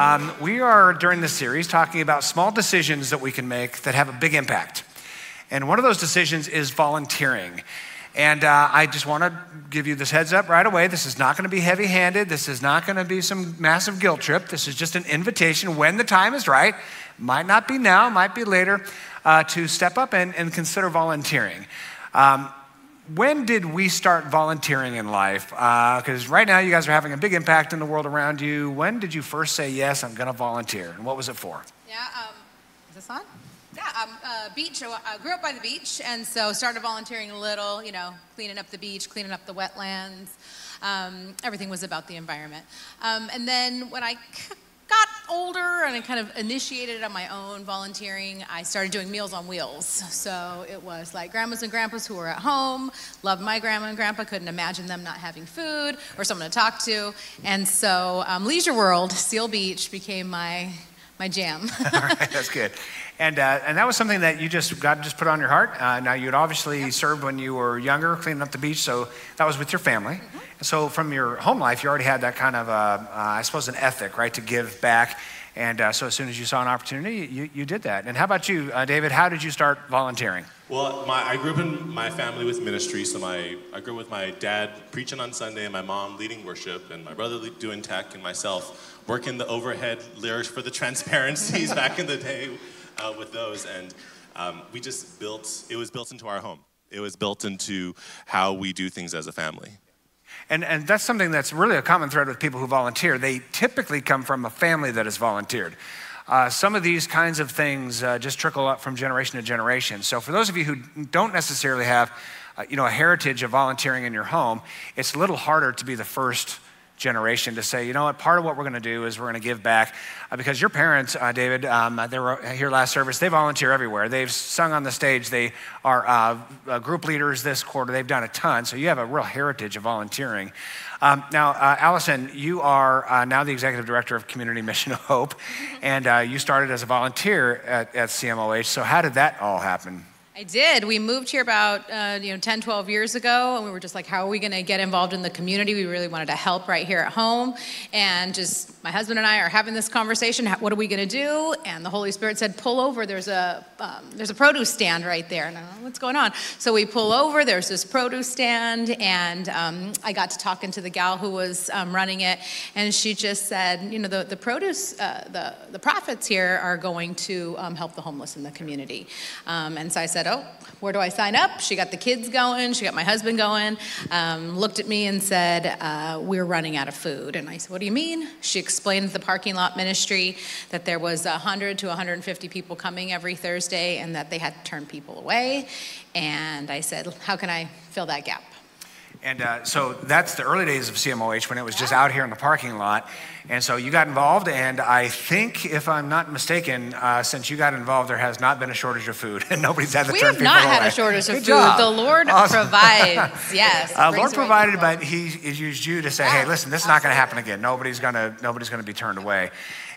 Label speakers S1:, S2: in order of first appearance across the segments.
S1: Um, we are, during this series, talking about small decisions that we can make that have a big impact. And one of those decisions is volunteering. And uh, I just want to give you this heads up right away. This is not going to be heavy handed. This is not going to be some massive guilt trip. This is just an invitation when the time is right. Might not be now, might be later, uh, to step up and, and consider volunteering. Um, when did we start volunteering in life? Because uh, right now you guys are having a big impact in the world around you. When did you first say, yes, I'm going to volunteer? And what was it for?
S2: Yeah, um, is this on? Yeah, um, uh, beach. I grew up by the beach, and so started volunteering a little, you know, cleaning up the beach, cleaning up the wetlands. Um, everything was about the environment. Um, and then when I got older and I kind of initiated on my own, volunteering, I started doing Meals on Wheels. So it was like grandmas and grandpas who were at home, loved my grandma and grandpa, couldn't imagine them not having food or someone to talk to. And so um, Leisure World, Seal Beach, became my my jam.
S1: All right, that's good. And, uh, and that was something that you just, God just put on your heart. Uh, now, you'd obviously yep. served when you were younger, cleaning up the beach, so that was with your family. Mm-hmm. So, from your home life, you already had that kind of, uh, uh I suppose, an ethic, right, to give back. And uh, so, as soon as you saw an opportunity, you, you did that. And how about you, uh, David? How did you start volunteering?
S3: Well, my, I grew up in my family with ministry, so my, I grew up with my dad preaching on Sunday, and my mom leading worship, and my brother doing tech, and myself working the overhead lyrics for the transparencies back in the day uh, with those. And um, we just built, it was built into our home. It was built into how we do things as a family.
S1: And, and that's something that's really a common thread with people who volunteer. They typically come from a family that has volunteered. Uh, some of these kinds of things uh, just trickle up from generation to generation. So, for those of you who don't necessarily have, uh, you know, a heritage of volunteering in your home, it's a little harder to be the first generation to say, you know what, part of what we're going to do is we're going to give back. Uh, because your parents, uh, David, um, they were here last service, they volunteer everywhere. They've sung on the stage, they are uh, uh group leaders this quarter, they've done a ton. So you have a real heritage of volunteering. Um, now, uh, Allison, you are uh, now the executive director of Community Mission of Hope, and you started as a volunteer at, at CMOH. So, how did that all happen?
S2: I did. We moved here about uh, you know 10, 12 years ago, and we were just like, how are we going to get involved in the community? We really wanted to help right here at home, and just my husband and I are having this conversation. What are we going to do? And the Holy Spirit said, pull over. There's a um, there's a produce stand right there. And don't what's going on. So we pull over. There's this produce stand, and um, I got to talking to the gal who was um, running it, and she just said, you know, the the produce uh, the the profits here are going to um, help the homeless in the community. Um, and so I said oh, where do I sign up? She got the kids going, she got my husband going, um, looked at me and said, uh, We're running out of food. And I said, What do you mean? She explained the parking lot ministry that there was 100 to 150 people coming every Thursday and that they had to turn people away. And I said, How can I fill that gap?
S1: And uh, so that's the early days of CMOH when it was just out here in the parking lot. And so you got involved, and I think, if I'm not mistaken, uh, since you got involved, there has not been a shortage of food, and nobody's had to
S2: we
S1: turn
S2: people away. We
S1: have
S2: not
S1: had
S2: a shortage of Good food. Job. The Lord awesome. provides. Yes.
S1: Uh, Lord provided, but He used you to say, "Hey, listen, this is not going to happen again. Nobody's going to nobody's going to be turned away."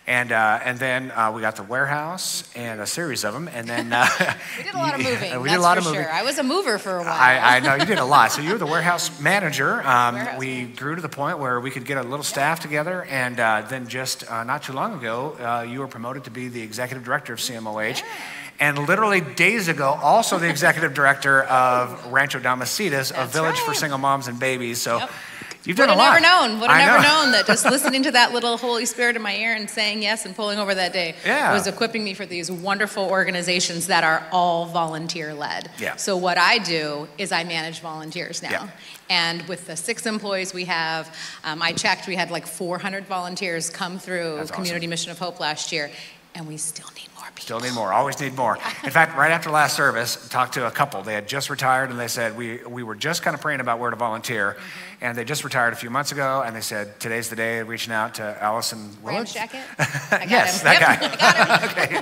S1: And, uh, and then uh, we got the warehouse and a series of them. And then uh,
S2: we did a lot of moving. we did a lot of moving. Sure. I was a mover for a while. I,
S1: I, know you did a lot. So you were the warehouse manager. Um, warehouse we manager. grew to the point where we could get a little staff together. And uh, then just uh, not too long ago, uh, you were promoted to be the executive director of CMOH. Yeah. And literally days ago, also the executive director of Rancho Damacitas, a village right. for single moms and babies. So. Yep You've done
S2: Would
S1: a lot.
S2: Would have never known. Would have never known that just listening to that little Holy Spirit in my ear and saying yes and pulling over that day yeah. was equipping me for these wonderful organizations that are all volunteer led.
S1: Yeah.
S2: So what I do is I manage volunteers now. Yeah. And with the six employees we have, um, I checked, we had like 400 volunteers come through That's Community awesome. Mission of Hope last year, and we still need
S1: Still need more, always need more. In fact, right after last service, talked to a couple. They had just retired and they said, We, we were just kind of praying about where to volunteer. Mm-hmm. And they just retired a few months ago and they said, Today's the day, of reaching out to Allison Willard. yes,
S2: him.
S1: that
S2: yep, guy.
S1: okay.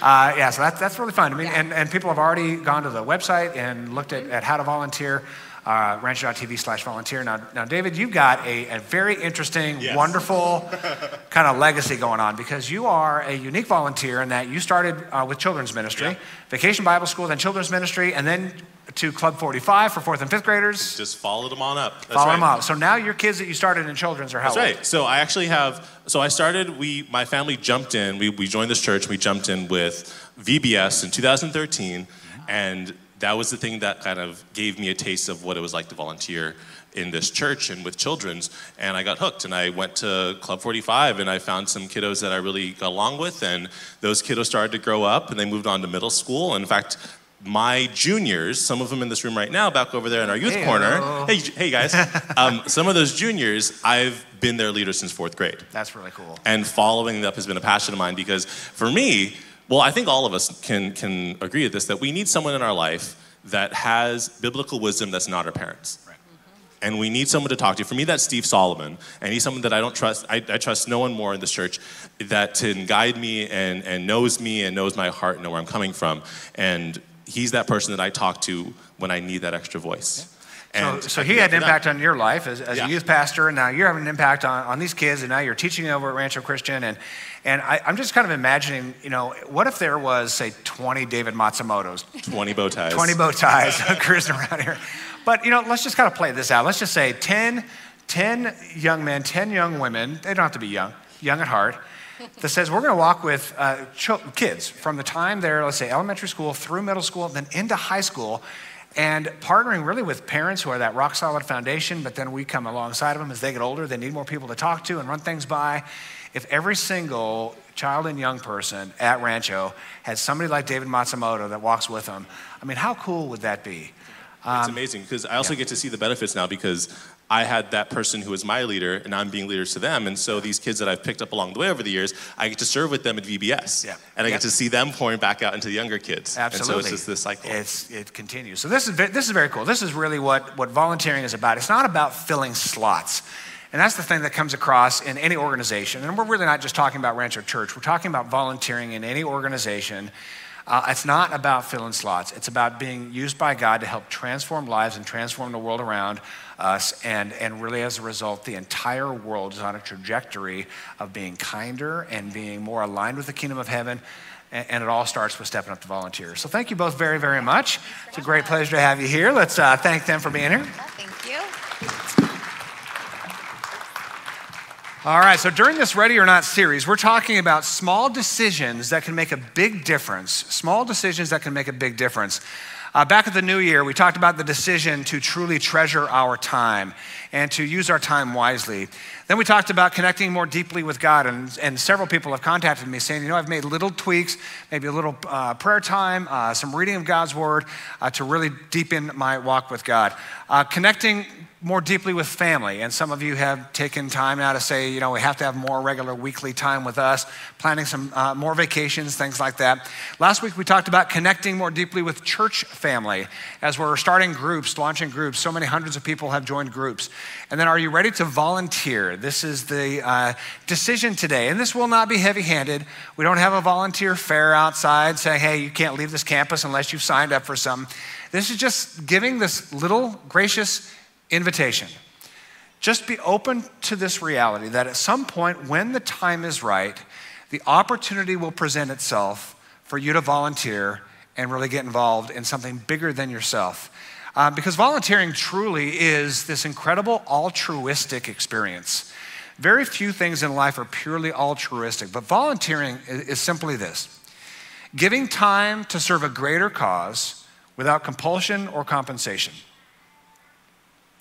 S1: Uh, yeah, so that's, that's really fun. I mean, yeah. and, and people have already gone to the website and looked at, at how to volunteer. Uh, rancho.tv slash volunteer. Now, now, David, you've got a, a very interesting,
S3: Yes.
S1: wonderful kind of legacy going on because you are a unique volunteer in that you started uh, with children's ministry,
S3: Yeah.
S1: Vacation Bible School, then children's ministry, and then to Club 45 for fourth and fifth graders.
S3: Just followed them on up. That's
S1: Follow
S3: right.
S1: them up. So now your kids that you started in children's are how
S3: That's
S1: old?
S3: right. So I actually have. So I started. We, my family jumped in. We, we joined this church. We jumped in with VBS in 2013, and that was the thing that kind of gave me a taste of what it was like to volunteer in this church and with children's. And I got hooked. And I went to Club 45, and I found some kiddos that I really got along with. And those kiddos started to grow up, and they moved on to middle school. And in fact. My juniors, some of them in this room right now, back over there in our youth
S1: Hey-o.
S3: corner. Hey, hey guys. um, some of those juniors, I've been their leader since fourth grade.
S1: That's really cool.
S3: And following up has been a passion of mine because for me, well, I think all of us can, can agree with this that we need someone in our life that has biblical wisdom that's not our parents. Mm-hmm. And we need someone to talk to. For me, that's Steve Solomon. And he's someone that I don't trust. I, I trust no one more in this church that can guide me and, and knows me and knows my heart and know where I'm coming from. And he's that person that I talk to when I need that extra voice.
S1: So,
S3: And
S1: so he had an impact on your life as, as
S3: Yeah.
S1: a youth pastor, and now you're having an impact on, on these kids, and now you're teaching over at Rancho Christian. And, and I, I'm just kind of imagining, you know, what if there was, say, 20 David Matsumotos,
S3: 20 bow ties.
S1: 20 bow ties cruising around here? But, you know, let's just kind of play this out. Let's just say 10, 10 young men, 10 young women, they don't have to be young, young at heart, that says we're going to walk with uh, kids from the time they're, let's say, elementary school through middle school, then into high school, and partnering really with parents who are that rock solid foundation, but then we come alongside of them as they get older. They need more people to talk to and run things by. If every single child and young person at Rancho had somebody like David Matsumoto that walks with them, I mean, how cool would that be?
S3: It's um, amazing because I also
S1: yeah.
S3: get to see the benefits now because I had that person who was my leader and I'm being leaders to them. And so these kids that I've picked up along the way over the years, I get to serve with them at VBS.
S1: Yeah.
S3: And I
S1: Yeah.
S3: get to see them pouring back out into the younger kids.
S1: Absolutely.
S3: And so it's just this cycle.
S1: It's, it continues. So this is, this is very cool. This is really what, what volunteering is about. It's not about filling slots. And that's the thing that comes across in any organization. And we're really not just talking about Rancho Church. We're talking about volunteering in any organization. Uh, it's not about filling slots. It's about being used by God to help transform lives and transform the world around us. And, and really, as a result, the entire world is on a trajectory of being kinder and being more aligned with the kingdom of heaven. And, it all starts with stepping up to volunteer. So thank you both very, very much. It's a great pleasure to have you here. Let's uh, thank them for being here.
S2: Thank you.
S1: All right, so during this Ready or Not series, we're talking about small decisions that can make a big difference. Small decisions that can make a big difference. Uh, back at the new year, we talked about the decision to truly treasure our time and to use our time wisely. Then we talked about connecting more deeply with God, and, and several people have contacted me saying, you know, I've made little tweaks, maybe a little uh, prayer time, uh, some reading of God's Word uh, to really deepen my walk with God. Uh, connecting more deeply with family. And some of you have taken time now to say, you know, we have to have more regular weekly time with us, planning some uh, more vacations, things like that. Last week we talked about connecting more deeply with church family as we're starting groups, launching groups. So many hundreds of people have joined groups. And then, are you ready to volunteer? This is the uh, decision today. And this will not be heavy handed. We don't have a volunteer fair outside saying, hey, you can't leave this campus unless you've signed up for some. This is just giving this little gracious invitation. Just be open to this reality that at some point, when the time is right, the opportunity will present itself for you to volunteer and really get involved in something bigger than yourself. Uh, because volunteering truly is this incredible altruistic experience. Very few things in life are purely altruistic, but volunteering is simply this giving time to serve a greater cause without compulsion or compensation.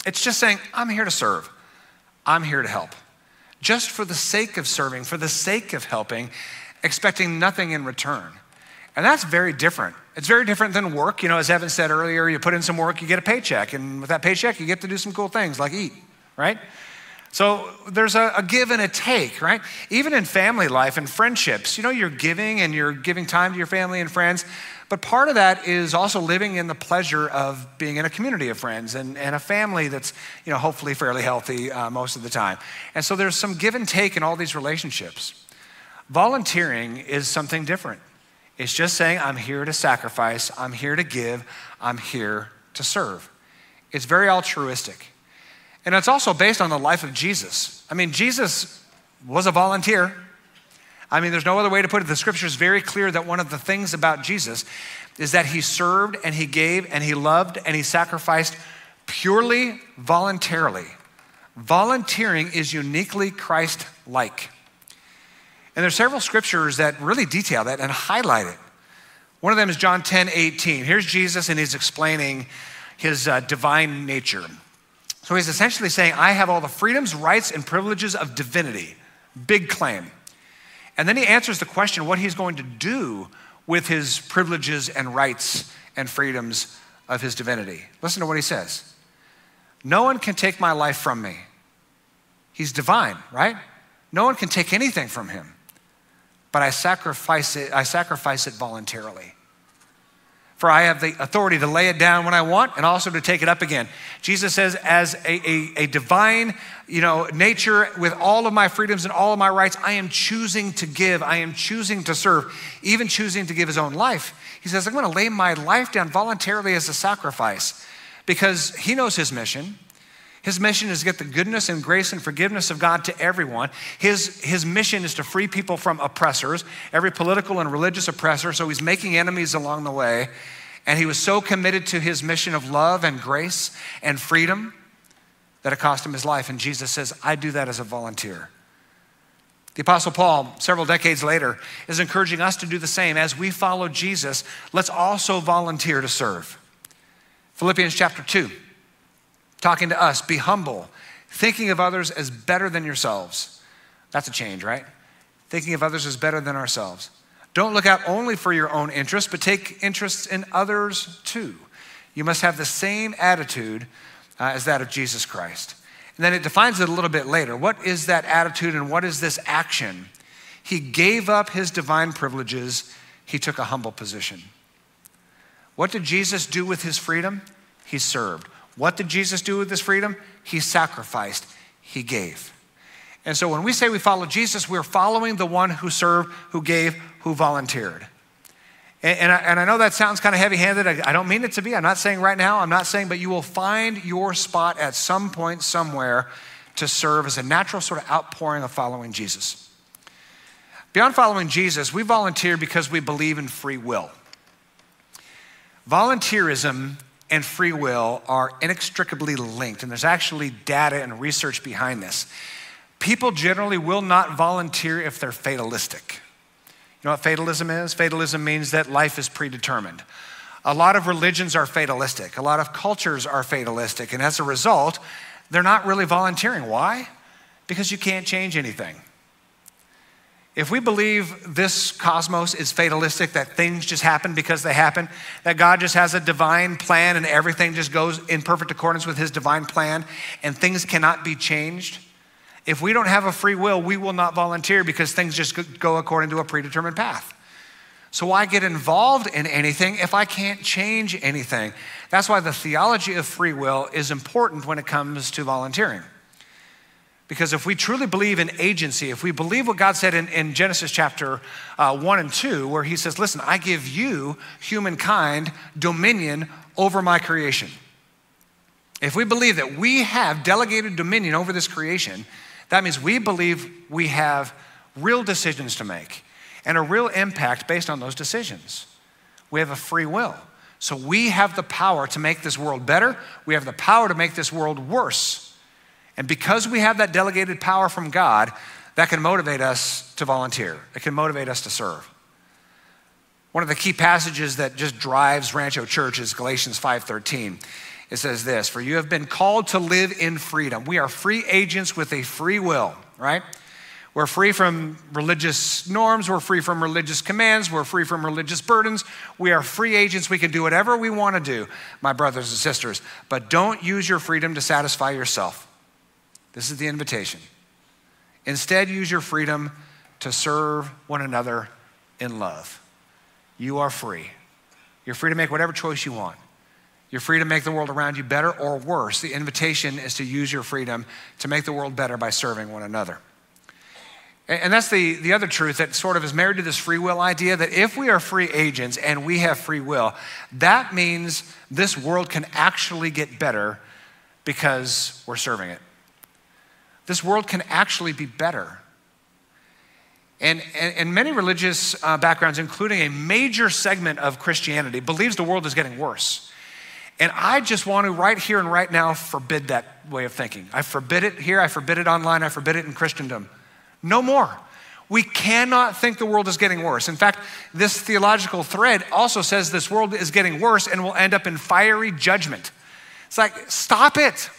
S1: It's just saying, I'm here to serve. I'm here to help. Just for the sake of serving, for the sake of helping, expecting nothing in return. And that's very different. It's very different than work. You know, as Evan said earlier, you put in some work, you get a paycheck. And with that paycheck, you get to do some cool things like eat, right? So there's a, a, give and a take, right? Even in family life and friendships, you know, you're giving and you're giving time to your family and friends, but part of that is also living in the pleasure of being in a community of friends and, and a family that's, you know, hopefully fairly healthy uh, most of the time. And so there's some give and take in all these relationships. Volunteering is something different. It's just saying, I'm here to sacrifice, I'm here to give, I'm here to serve. It's very altruistic. And it's also based on the life of Jesus. I mean, Jesus was a volunteer. I mean, there's no other way to put it. The scripture is very clear that one of the things about Jesus is that he served and he gave and he loved and he sacrificed purely voluntarily. Volunteering is uniquely Christ like. And there's several scriptures that really detail that and highlight it. One of them is John 10 18. Here's Jesus, and he's explaining his uh, divine nature. So he's essentially saying, I have all the freedoms, rights, and privileges of divinity. Big claim. And then he answers the question what he's going to do with his privileges and rights and freedoms of his divinity. Listen to what he says No one can take my life from me. He's divine, right? No one can take anything from him, but I sacrifice it, I sacrifice it voluntarily. For I have the authority to lay it down when I want and also to take it up again. Jesus says, as a, a, a, divine you know, nature with all of my freedoms and all of my rights, I am choosing to give. I am choosing to serve, even choosing to give his own life. He says, I'm going to lay my life down voluntarily as a sacrifice because he knows his mission. His mission is to get the goodness and grace and forgiveness of God to everyone. His, his mission is to free people from oppressors, every political and religious oppressor. So he's making enemies along the way. And he was so committed to his mission of love and grace and freedom that it cost him his life. And Jesus says, I do that as a volunteer. The Apostle Paul, several decades later, is encouraging us to do the same. As we follow Jesus, let's also volunteer to serve. Philippians chapter 2 talking to us be humble, thinking of others as better than yourselves. That's a change, right? Thinking of others as better than ourselves. Don't look out only for your own interests, but take interests in others too. You must have the same attitude uh, as that of Jesus Christ. And then it defines it a little bit later. What is that attitude and what is this action? He gave up his divine privileges, he took a humble position. What did Jesus do with his freedom? He served. What did Jesus do with this freedom? He sacrificed, He gave. And so when we say we follow Jesus, we're following the one who served, who gave, who volunteered. And, and, I, and I, know that sounds kind of heavy handed. I, I don't mean it to be. I'm not saying right now, I'm not saying, but you will find your spot at some point somewhere to serve as a natural sort of outpouring of following Jesus. Beyond following Jesus, we volunteer because we believe in free will. Volunteerism and free will are inextricably linked, and there's actually data and research behind this. People generally will not volunteer if they're fatalistic. You know what fatalism is? Fatalism means that life is predetermined. A lot of religions are fatalistic, a lot of cultures are fatalistic, and as a result, they're not really volunteering. Why? Because you can't change anything. If we believe this cosmos is fatalistic, that things just happen because they happen, that God just has a divine plan and everything just goes in perfect accordance with his divine plan and things cannot be changed, if we don't have a free will, we will not volunteer because things just go according to a predetermined path. So, why get involved in anything if I can't change anything? That's why the theology of free will is important when it comes to volunteering. Because if we truly believe in agency, if we believe what God said in, in Genesis chapter uh, 1 and 2, where He says, Listen, I give you, humankind, dominion over my creation. If we believe that we have delegated dominion over this creation, that means we believe we have real decisions to make and a real impact based on those decisions. We have a free will. So we have the power to make this world better, we have the power to make this world worse. And because we have that delegated power from God, that can motivate us to volunteer. It can motivate us to serve. One of the key passages that just drives Rancho Church is Galatians 5:13. It says this, "For you have been called to live in freedom. We are free agents with a free will, right? We're free from religious norms, we're free from religious commands, we're free from religious burdens. We are free agents. We can do whatever we want to do, my brothers and sisters. But don't use your freedom to satisfy yourself. This is the invitation. Instead, use your freedom to serve one another in love. You are free. You're free to make whatever choice you want. You're free to make the world around you better or worse. The invitation is to use your freedom to make the world better by serving one another. And that's the, the other truth that sort of is married to this free will idea that if we are free agents and we have free will, that means this world can actually get better because we're serving it. This world can actually be better. And, and, and many religious uh, backgrounds, including a major segment of Christianity, believes the world is getting worse. And I just want to, right here and right now, forbid that way of thinking. I forbid it here, I forbid it online, I forbid it in Christendom. No more. We cannot think the world is getting worse. In fact, this theological thread also says this world is getting worse and will end up in fiery judgment. It's like, stop it.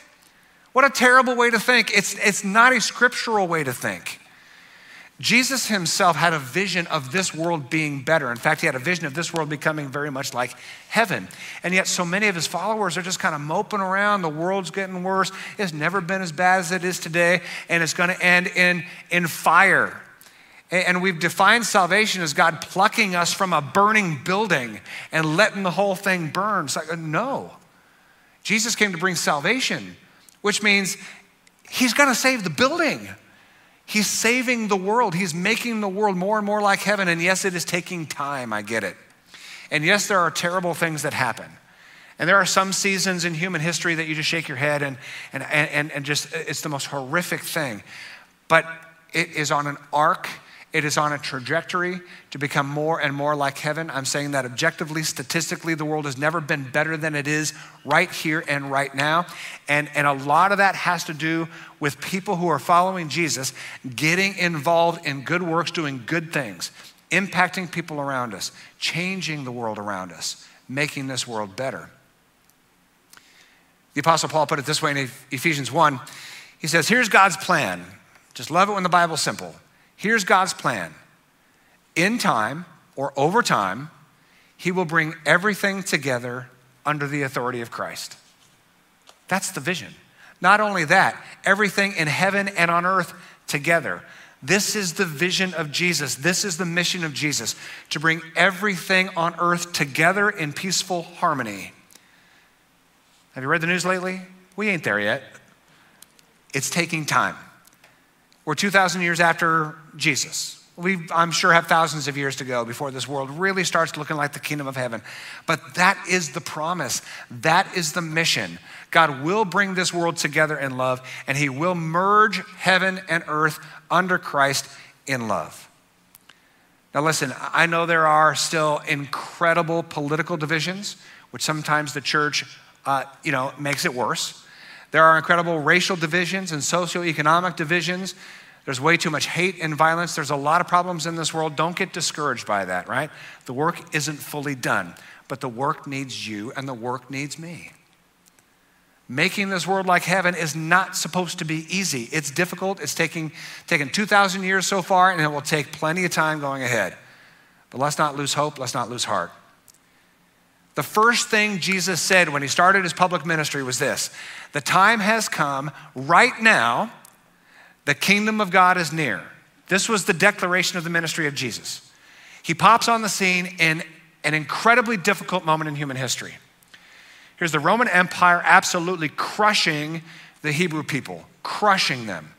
S1: What a terrible way to think. It's, it's not a scriptural way to think. Jesus himself had a vision of this world being better. In fact, he had a vision of this world becoming very much like heaven. And yet, so many of his followers are just kind of moping around. The world's getting worse. It's never been as bad as it is today, and it's going to end in, in fire. And we've defined salvation as God plucking us from a burning building and letting the whole thing burn. It's like, uh, no. Jesus came to bring salvation, which means he's going to save the building. He's saving the world. He's making the world more and more like heaven. And yes, it is taking time. I get it. And yes, there are terrible things that happen. And there are some seasons in human history that you just shake your head and, and, and, and just, it's the most horrific thing. But it is on an arc it is on a trajectory to become more and more like heaven. I'm saying that objectively, statistically, the world has never been better than it is right here and right now. And, and a lot of that has to do with people who are following Jesus getting involved in good works, doing good things, impacting people around us, changing the world around us, making this world better. The Apostle Paul put it this way in Ephesians 1. He says, Here's God's plan. Just love it when the Bible's simple. Here's God's plan in time or over time, He will bring everything together under the authority of Christ. That's the vision. Not only that, everything in heaven and on earth together. This is the vision of Jesus. This is the mission of Jesus to bring everything on earth together in peaceful harmony. Have you read the news lately? We ain't there yet. It's taking time. We're 2,000 years after Jesus. We, I'm sure, have thousands of years to go before this world really starts looking like the kingdom of heaven. But that is the promise. That is the mission. God will bring this world together in love, and He will merge heaven and earth under Christ in love. Now, listen, I know there are still incredible political divisions, which sometimes the church, uh, you know, makes it worse. There are incredible racial divisions and socioeconomic divisions. There's way too much hate and violence. There's a lot of problems in this world. Don't get discouraged by that, right? The work isn't fully done, but the work needs you and the work needs me. Making this world like heaven is not supposed to be easy. It's difficult. It's taking, taken 2,000 years so far, and it will take plenty of time going ahead. But let's not lose hope. Let's not lose heart. The first thing Jesus said when he started his public ministry was this The time has come right now, the kingdom of God is near. This was the declaration of the ministry of Jesus. He pops on the scene in an incredibly difficult moment in human history. Here's the Roman Empire absolutely crushing the Hebrew people, crushing them,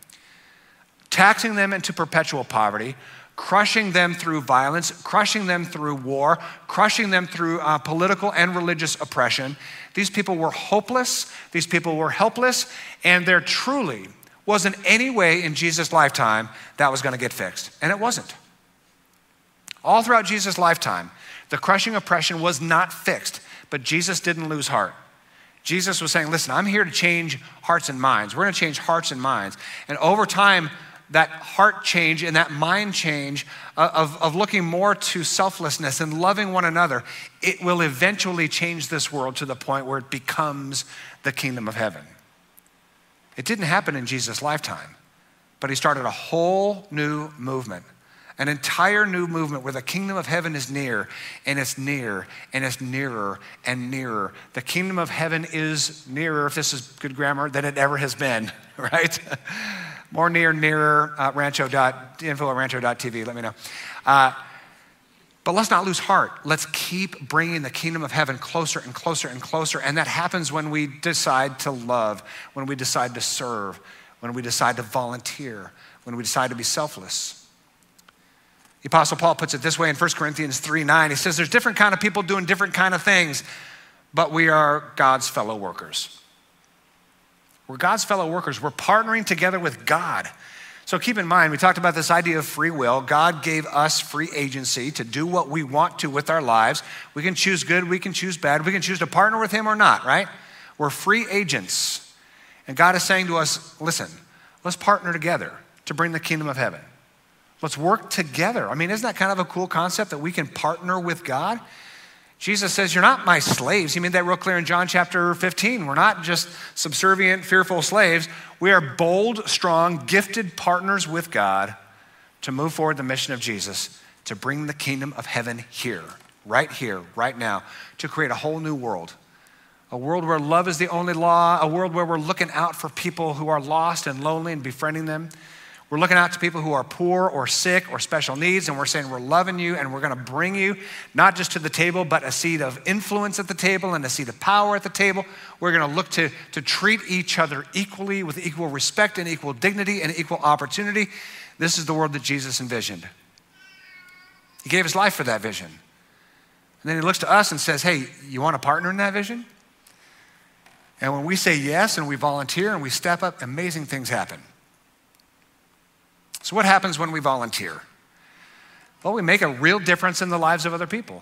S1: taxing them into perpetual poverty, crushing them through violence, crushing them through war, crushing them through uh, political and religious oppression. These people were hopeless, these people were helpless, and they're truly wasn't any way in Jesus' lifetime that was going to get fixed. And it wasn't. All throughout Jesus' lifetime, the crushing oppression was not fixed, but Jesus didn't lose heart. Jesus was saying, Listen, I'm here to change hearts and minds. We're going to change hearts and minds. And over time, that heart change and that mind change uh, of, of looking more to selflessness and loving one another, it will eventually change this world to the point where it becomes the kingdom of heaven. It didn't happen in Jesus' lifetime, but he started a whole new movement. An entire new movement where the kingdom of heaven is near and it's near and it's nearer and nearer. The kingdom of heaven is nearer, if this is good grammar, than it ever has been, right? more near, nearer, uh, rancho dot, at rancho.tv, let me know. Uh, but let's not lose heart. Let's keep bringing the kingdom of heaven closer and closer and closer. And that happens when we decide to love, when we decide to serve, when we decide to volunteer, when we decide to be selfless. The Apostle Paul puts it this way in 1 Corinthians 3 9. He says, There's different kind of people doing different kind of things, but we are God's fellow workers. We're God's fellow workers. We're partnering together with God. So keep in mind, we talked about this idea of free will. God gave us free agency to do what we want to with our lives. We can choose good, we can choose bad, we can choose to partner with Him or not, right? We're free agents. And God is saying to us, listen, let's partner together to bring the kingdom of heaven. Let's work together. I mean, isn't that kind of a cool concept that we can partner with God? Jesus says, You're not my slaves. He made that real clear in John chapter 15. We're not just subservient, fearful slaves. We are bold, strong, gifted partners with God to move forward the mission of Jesus, to bring the kingdom of heaven here, right here, right now, to create a whole new world. A world where love is the only law, a world where we're looking out for people who are lost and lonely and befriending them we're looking out to people who are poor or sick or special needs, and we're saying we're loving you and we're going to bring you not just to the table, but a seat of influence at the table and a seat of power at the table. We're going to look to, to treat each other equally with equal respect and equal dignity and equal opportunity. This is the world that Jesus envisioned. He gave his life for that vision. And then he looks to us and says, Hey, you want a partner in that vision? And when we say yes and we volunteer and we step up, amazing things happen. So, what happens when we volunteer? Well, we make a real difference in the lives of other people.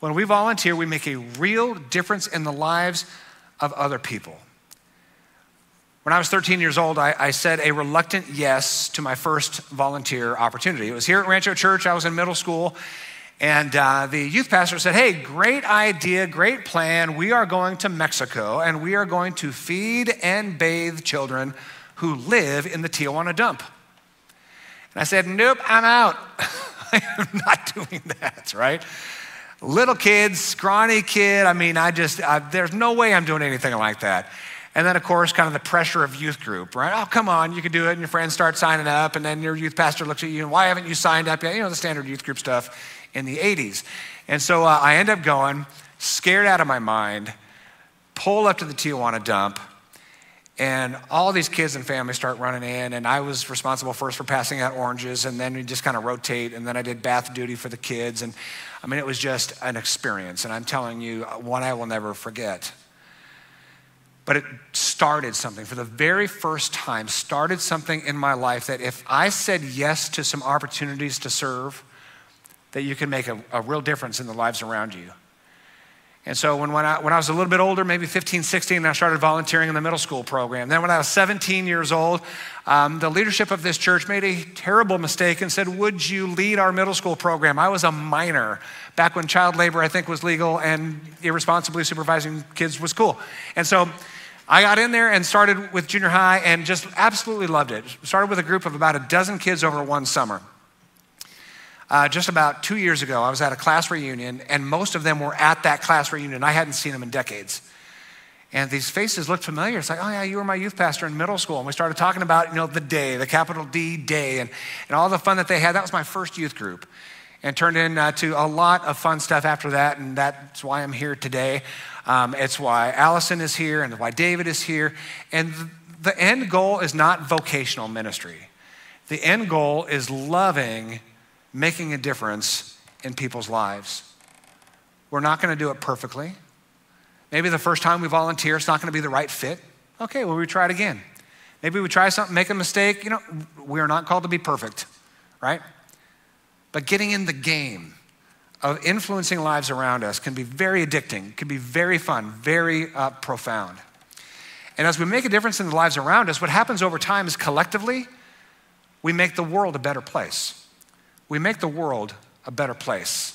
S1: When we volunteer, we make a real difference in the lives of other people. When I was 13 years old, I, I, said a reluctant yes to my first volunteer opportunity. It was here at Rancho Church. I was in middle school, and uh, the youth pastor said, Hey, great idea, great plan. We are going to Mexico, and we are going to feed and bathe children who live in the Tijuana dump. And I said, Nope, I'm out. I am not doing that, right? Little kid, scrawny kid. I mean, I just, I, there's no way I'm doing anything like that. And then, of course, kind of the pressure of youth group, right? Oh, come on, you can do it. And your friends start signing up. And then your youth pastor looks at you and why haven't you signed up yet? You know, the standard youth group stuff in the 80s. And so uh, I end up going, scared out of my mind, pull up to the Tijuana dump, and all these kids and families start running in, and I was responsible first for passing out oranges, and then we just kind of rotate, and then I did bath duty for the kids. And I mean, it was just an experience, and I'm telling you, one I will never forget. But it started something for the very first time, started something in my life that if I said yes to some opportunities to serve, that you can make a, a real difference in the lives around you. And so when, when, I, when I was a little bit older, maybe 15, 16, I started volunteering in the middle school program. Then when I was 17 years old, um, the leadership of this church made a terrible mistake and said, Would you lead our middle school program? I was a minor back when child labor, I think, was legal and irresponsibly supervising kids was cool. And so I got in there and started with junior high and just absolutely loved it. Started with a group of about a dozen kids over one summer. Uh, just about two years ago, I was at a class reunion, and most of them were at that class reunion. I hadn't seen them in decades. And these faces looked familiar. It's like, oh, yeah, you were my youth pastor in middle school. And we started talking about, you know, the day, the capital D day, and, and all the fun that they had. That was my first youth group. And turned into uh, a lot of fun stuff after that. And that's why I'm here today. Um, it's why Allison is here and why David is here. And the end goal is not vocational ministry, the end goal is loving making a difference in people's lives. We're not going to do it perfectly. Maybe the first time we volunteer, it's not going to be the right fit. Okay, well, we try it again. Maybe we try something, make a mistake. You know, we are not called to be perfect, right? But getting in the game of influencing lives around us can be very addicting, can be very fun, very uh, profound. And as we make a difference in the lives around us, what happens over time is collectively, we make the world a better place we make the world a better place.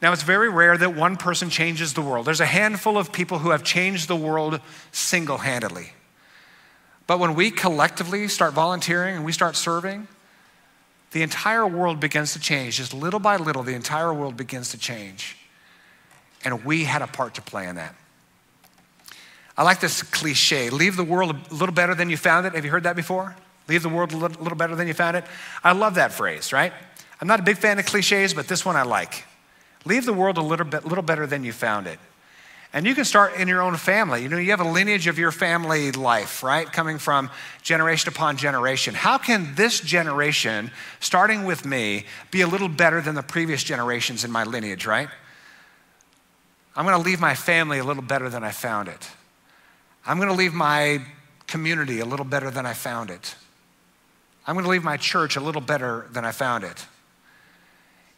S1: Now, it's very rare that one person changes the world. There's a handful of people who have changed the world single handedly. But when we collectively start volunteering and we start serving, the entire world begins to change. Just little by little, the entire world begins to change. And we had a part to play in that. I like this cliche leave the world a little better than you found it. Have you heard that before? Leave the world a little better than you found it. I love that phrase, right? I'm not a big fan of cliches, but this one I like. Leave the world a little bit little better than you found it. And you can start in your own family. You know, you have a lineage of your family life, right? Coming from generation upon generation. How can this generation, starting with me, be a little better than the previous generations in my lineage, right? I'm going to leave my family a little better than I found it. I'm going to leave my community a little better than I found it. I'm going to leave my church a little better than I found it.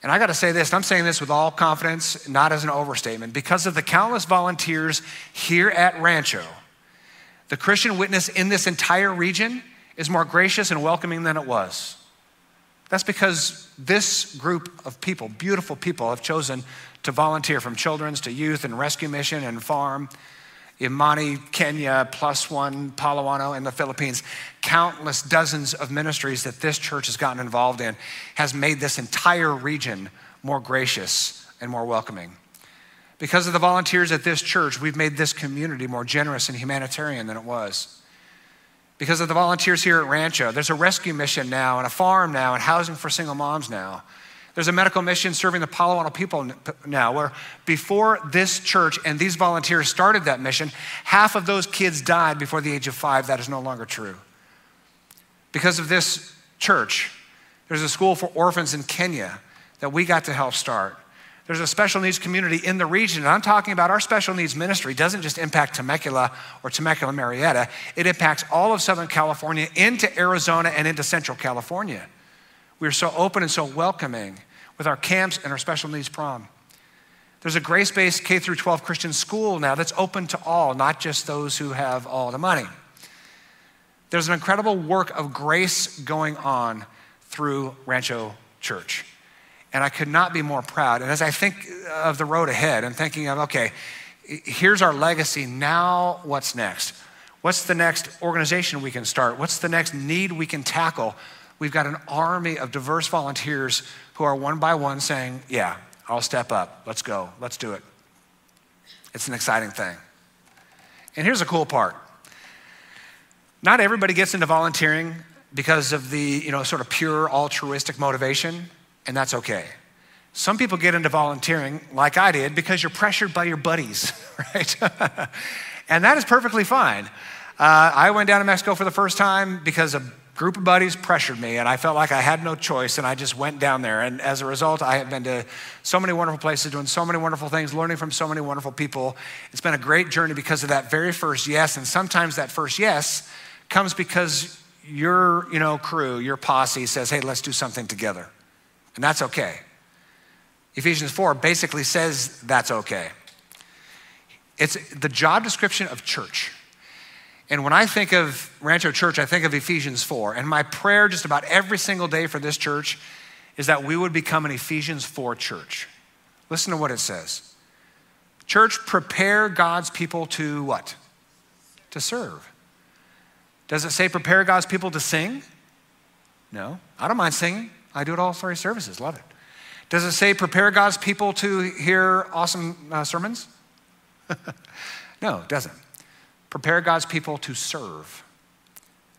S1: And I got to say this, I'm saying this with all confidence, not as an overstatement, because of the countless volunteers here at Rancho, the Christian witness in this entire region is more gracious and welcoming than it was. That's because this group of people, beautiful people, have chosen to volunteer from children's to youth and rescue mission and farm Imani, Kenya, Plus One, Palawano in the Philippines, countless dozens of ministries that this church has gotten involved in has made this entire region more gracious and more welcoming. Because of the volunteers at this church, we've made this community more generous and humanitarian than it was. Because of the volunteers here at Rancho, there's a rescue mission now, and a farm now, and housing for single moms now. There's a medical mission serving the Palawano people now, where before this church and these volunteers started that mission, half of those kids died before the age of five. That is no longer true. Because of this church, there's a school for orphans in Kenya that we got to help start. There's a special needs community in the region, and I'm talking about our special needs ministry doesn't just impact Temecula or Temecula Murrieta, it impacts all of Southern California into Arizona and into Central California. We are so open and so welcoming with our camps and our special needs prom. There's a grace based K through 12 Christian school now that's open to all, not just those who have all the money. There's an incredible work of grace going on through Rancho Church. And I could not be more proud. And as I think of the road ahead and thinking of, okay, here's our legacy, now what's next? What's the next organization we can start? What's the next need we can tackle? We've got an army of diverse volunteers who are one by one saying, Yeah, I'll step up. Let's go. Let's do it. It's an exciting thing. And here's the cool part not everybody gets into volunteering because of the, you know, sort of pure altruistic motivation, and that's okay. Some people get into volunteering, like I did, because you're pressured by your buddies, right? and that is perfectly fine. Uh, I went down to Mexico for the first time because of group of buddies pressured me, and I felt like I had no choice, and I just went down there. And as a result, I have been to so many wonderful places, doing so many wonderful things, learning from so many wonderful people. It's been a great journey because of that very first yes. And sometimes that first yes comes because your, you know, crew, your posse says, "Hey, let's do something together," and that's okay. Ephesians 4 basically says that's okay. It's the job description of church. And when I think of Rancho Church, I think of Ephesians 4. And my prayer just about every single day for this church is that we would become an Ephesians 4 church. Listen to what it says. Church, prepare God's people to what? To serve. Does it say prepare God's people to sing? No. I don't mind singing. I do it all three services. Love it. Does it say prepare God's people to hear awesome uh, sermons? no, it doesn't prepare God's people to serve.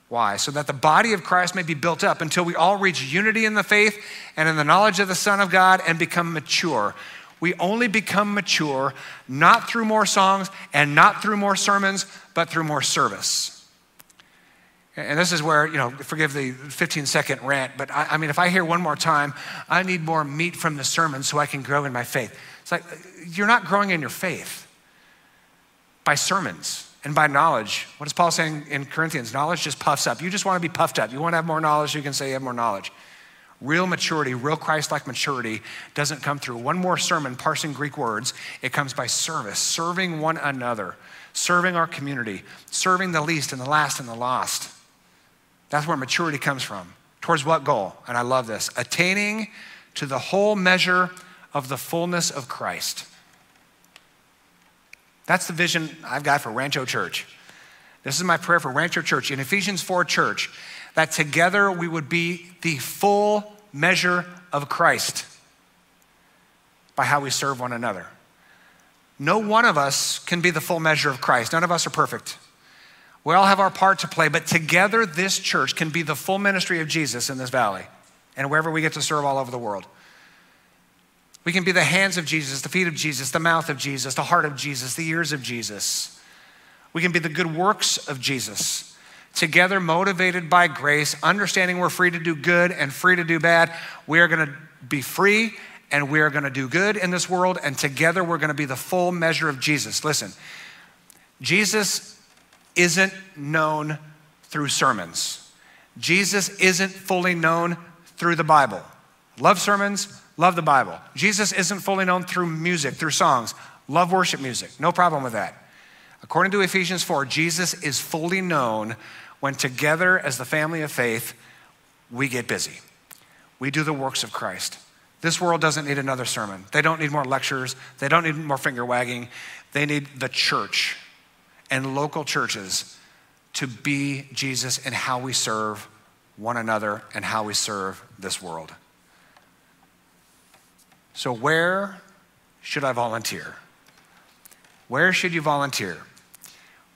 S1: Why? So that the body of Christ may be built up until we all reach unity in the faith and in the knowledge of the Son of God and become mature. We only become mature not through more songs and not through more sermons, but through more service. And this is where, you know, forgive the 15 second rant, but I, I mean, if I hear one more time, I need more meat from the sermon so I can grow in my faith. It's like, uh, you're not growing in your faith by sermons and by knowledge. What is Paul saying in Corinthians? Knowledge just puffs up. You just want to be puffed up. You want to have more knowledge, you can say you have more knowledge. Real maturity, real Christ like maturity doesn't come through one more sermon parsing Greek words. It comes by service, serving one another, serving our community, serving the least and the last and the lost. That's where maturity comes from. Towards what goal? And I love this attaining to the whole measure of the fullness of Christ. That's the vision I've got for Rancho Church. This is my prayer for Rancho Church in Ephesians 4 Church, that together we would be the full measure of Christ by how we serve one another. No one of us can be the full measure of Christ. None of us are perfect. We all have our part to play, but together this church can be the full ministry of Jesus in this valley and wherever we get to serve all over the world. We can be the hands of Jesus, the feet of Jesus, the mouth of Jesus, the heart of Jesus, the ears of Jesus. We can be the good works of Jesus. Together, motivated by grace, understanding we're free to do good and free to do bad, we are going to be free and we are going to do good in this world, and together we're going to be the full measure of Jesus. Listen, Jesus isn't known through sermons, Jesus isn't fully known through the Bible. Love sermons, love the Bible. Jesus isn't fully known through music, through songs. Love worship music, no problem with that. According to Ephesians 4, Jesus is fully known when together as the family of faith, we get busy. We do the works of Christ. This world doesn't need another sermon. They don't need more lectures. They don't need more finger wagging. They need the church and local churches to be Jesus in how we serve one another and how we serve this world. So, where should I volunteer? Where should you volunteer?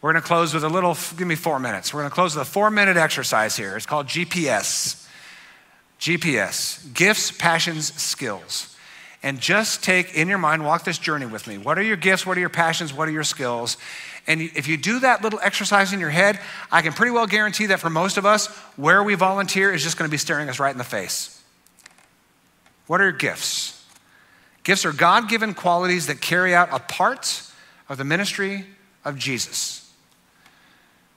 S1: We're going to close with a little, give me four minutes. We're going to close with a four minute exercise here. It's called GPS. GPS, gifts, passions, skills. And just take in your mind, walk this journey with me. What are your gifts? What are your passions? What are your skills? And if you do that little exercise in your head, I can pretty well guarantee that for most of us, where we volunteer is just going to be staring us right in the face. What are your gifts? Gifts are God given qualities that carry out a part of the ministry of Jesus.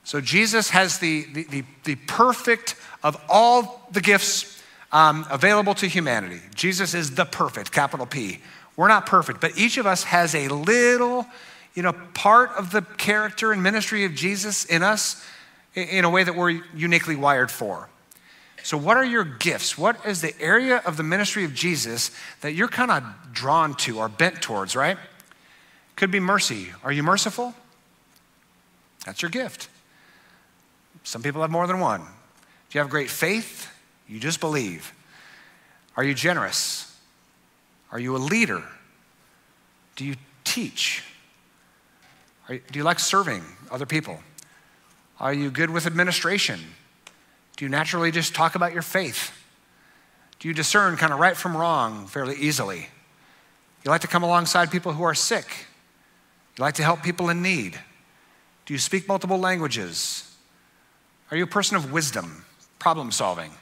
S1: So Jesus has the, the, the, the perfect of all the gifts um, available to humanity. Jesus is the perfect, capital P. We're not perfect, but each of us has a little, you know, part of the character and ministry of Jesus in us in a way that we're uniquely wired for. So, what are your gifts? What is the area of the ministry of Jesus that you're kind of drawn to or bent towards, right? Could be mercy. Are you merciful? That's your gift. Some people have more than one. Do you have great faith? You just believe. Are you generous? Are you a leader? Do you teach? do you like serving other people? Are you good with administration? Do you naturally just talk about your faith? Do you discern kind of right from wrong fairly easily? You like to come alongside people who are sick? You like to help people in need? Do you speak multiple languages? Are you a person of wisdom, problem solving?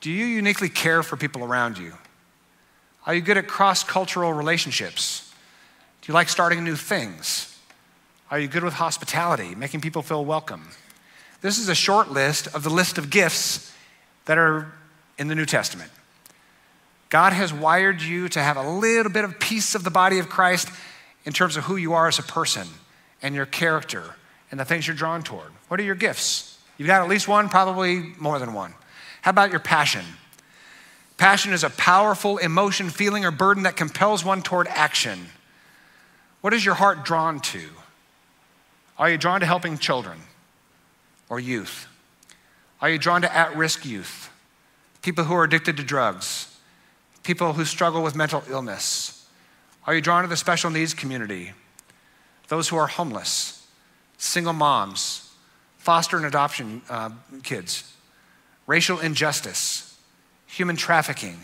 S1: Do you uniquely care for people around you? Are you good at cross cultural relationships? Do you like starting new things? Are you good with hospitality, making people feel welcome? This is a short list of the list of gifts that are in the New Testament. God has wired you to have a little bit of piece of the body of Christ in terms of who you are as a person and your character and the things you're drawn toward. What are your gifts? You've got at least one, probably more than one. How about your passion? Passion is a powerful emotion, feeling, or burden that compels one toward action. What is your heart drawn to? Are you drawn to helping children or youth? Are you drawn to at risk youth? People who are addicted to drugs? People who struggle with mental illness? Are you drawn to the special needs community? Those who are homeless, single moms, foster and adoption uh, kids? racial injustice, human trafficking,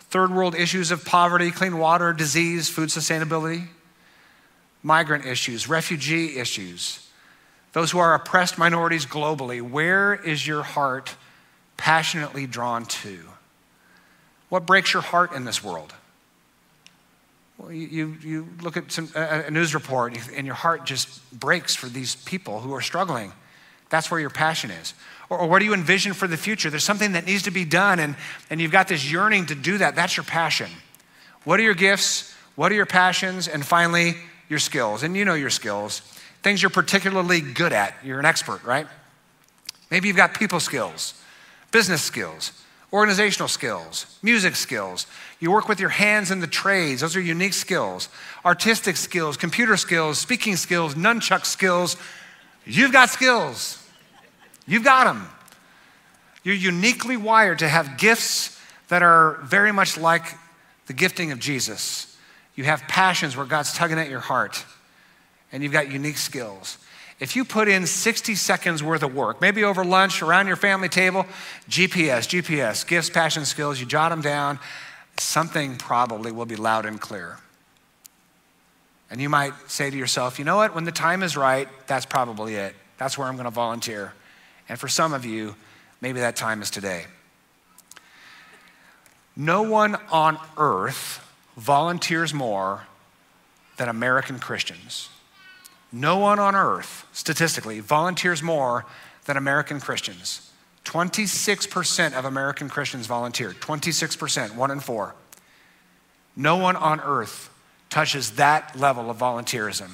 S1: third world issues of poverty, clean water, disease, food sustainability, migrant issues, refugee issues, those who are oppressed minorities globally. Where is your heart passionately drawn to? What breaks your heart in this world? Well, you, you look at some, a, news report and your heart just breaks for these people who are struggling. That's where your passion is. Or, or what do you envision for the future? There's something that needs to be done, and, and you've got this yearning to do that. That's your passion. What are your gifts? What are your passions? And finally, your skills. And you know your skills. Things you're particularly good at. You're an expert, right? Maybe you've got people skills, business skills, organizational skills, music skills. You work with your hands in the trades, those are unique skills. Artistic skills, computer skills, speaking skills, nunchuck skills. You've got skills. You've got them. You're uniquely wired to have gifts that are very much like the gifting of Jesus. You have passions where God's tugging at your heart, and you've got unique skills. If you put in 60 seconds worth of work, maybe over lunch, around your family table, GPS, GPS, gifts, passions, skills, you jot them down. something probably will be loud and clear. And you might say to yourself, you know what, when the time is right, that's probably it. That's where I'm going to volunteer. And for some of you, maybe that time is today. No one on earth volunteers more than American Christians. No one on earth, statistically, volunteers more than American Christians. 26% of American Christians volunteer. 26%, one in four. No one on earth touches that level of volunteerism.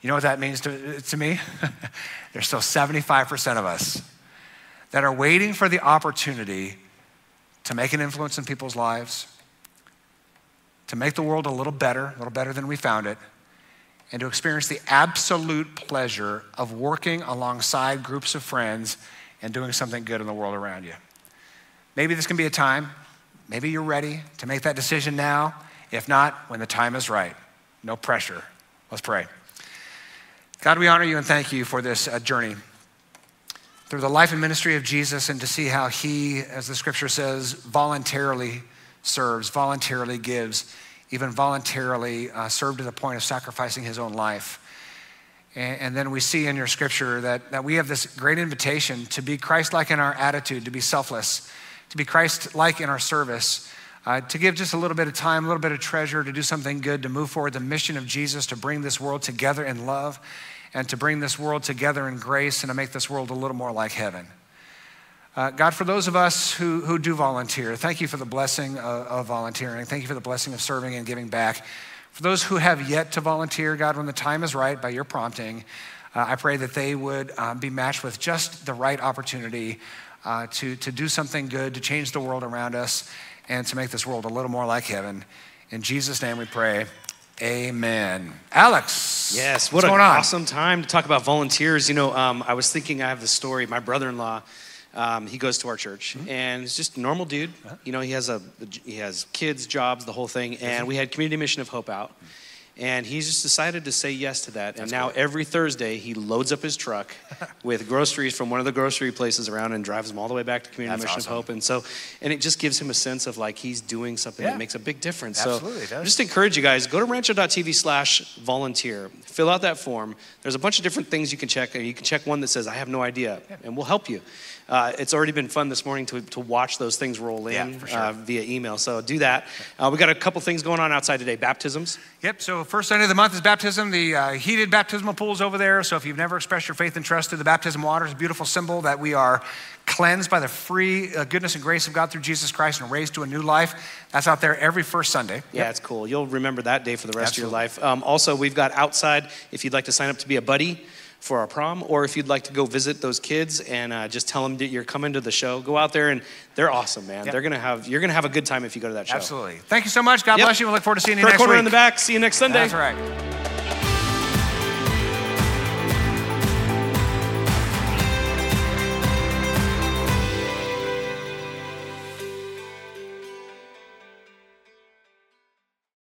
S1: You know what that means to, to me? There's still 75% of us that are waiting for the opportunity to make an influence in people's lives, to make the world a little better, a little better than we found it, and to experience the absolute pleasure of working alongside groups of friends and doing something good in the world around you. Maybe this can be a time, maybe you're ready to make that decision now. If not, when the time is right. No pressure. Let's pray. God, we honor you and thank you for this uh, journey through the life and ministry of Jesus and to see how he, as the scripture says, voluntarily serves, voluntarily gives, even voluntarily uh, served to the point of sacrificing his own life. And, and then we see in your scripture that, that we have this great invitation to be Christ like in our attitude, to be selfless, to be Christ like in our service. Uh, to give just a little bit of time, a little bit of treasure, to do something good, to move forward the mission of Jesus, to bring this world together in love and to bring this world together in grace and to make this world a little more like heaven. Uh, God, for those of us who, who do volunteer, thank you for the blessing of, of, volunteering. Thank you for the blessing of serving and giving back. For those who have yet to volunteer, God, when the time is right, by your prompting, uh, I pray that they would uh, be matched with just the right opportunity uh, to, to do something good, to change the world around us, and to make this world a little more like heaven. In Jesus' name we pray. Amen. Alex.
S4: Yes, what an awesome time to talk about volunteers. You know, um, I was thinking I have the story. My brother in law, um, he goes to our church, mm-hmm. and he's just a normal dude. Uh-huh. You know, he has a he has kids, jobs, the whole thing. And we had Community Mission of Hope out. Mm-hmm and he's just decided to say yes to that. And now cool. every Thursday, he loads up his truck with groceries from one of the grocery places around and drives them all the way back to Community That's Mission awesome. of Hope. And so, and it just gives him a sense of like he's doing something yeah. that makes a big difference. Absolutely, so, just encourage you guys go to rancho.tv slash volunteer, fill out that form. There's a bunch of different things you can check. You can check one that says, I have no idea, yeah. and we'll help you. Uh, it's already been fun this morning to, to watch those things roll in yeah, sure. uh, via email. So do that. Uh, we got a couple things going on outside today. Baptisms.
S1: Yep. So first Sunday of the month is baptism. The uh, heated baptismal pools over there. So if you've never expressed your faith and trust through the baptism water, it's a beautiful symbol that we are cleansed by the free uh, goodness and grace of God through Jesus Christ and raised to a new life. That's out there every first Sunday.
S4: Yeah, yep. it's cool. You'll remember that day for the rest Absolutely. of your life. Um, also, we've got outside if you'd like to sign up to be a buddy for our prom, or if you'd like to go visit those kids and uh, just tell them that you're coming to the show, go out there and they're awesome, man. Yep. They're gonna have you're gonna have a good time if you go to that show.
S1: Absolutely. Thank you so much. God yep. bless you. We look forward to seeing you
S4: Kirk
S1: next
S4: corner
S1: week.
S4: in the back. See you next Sunday.
S1: That's right.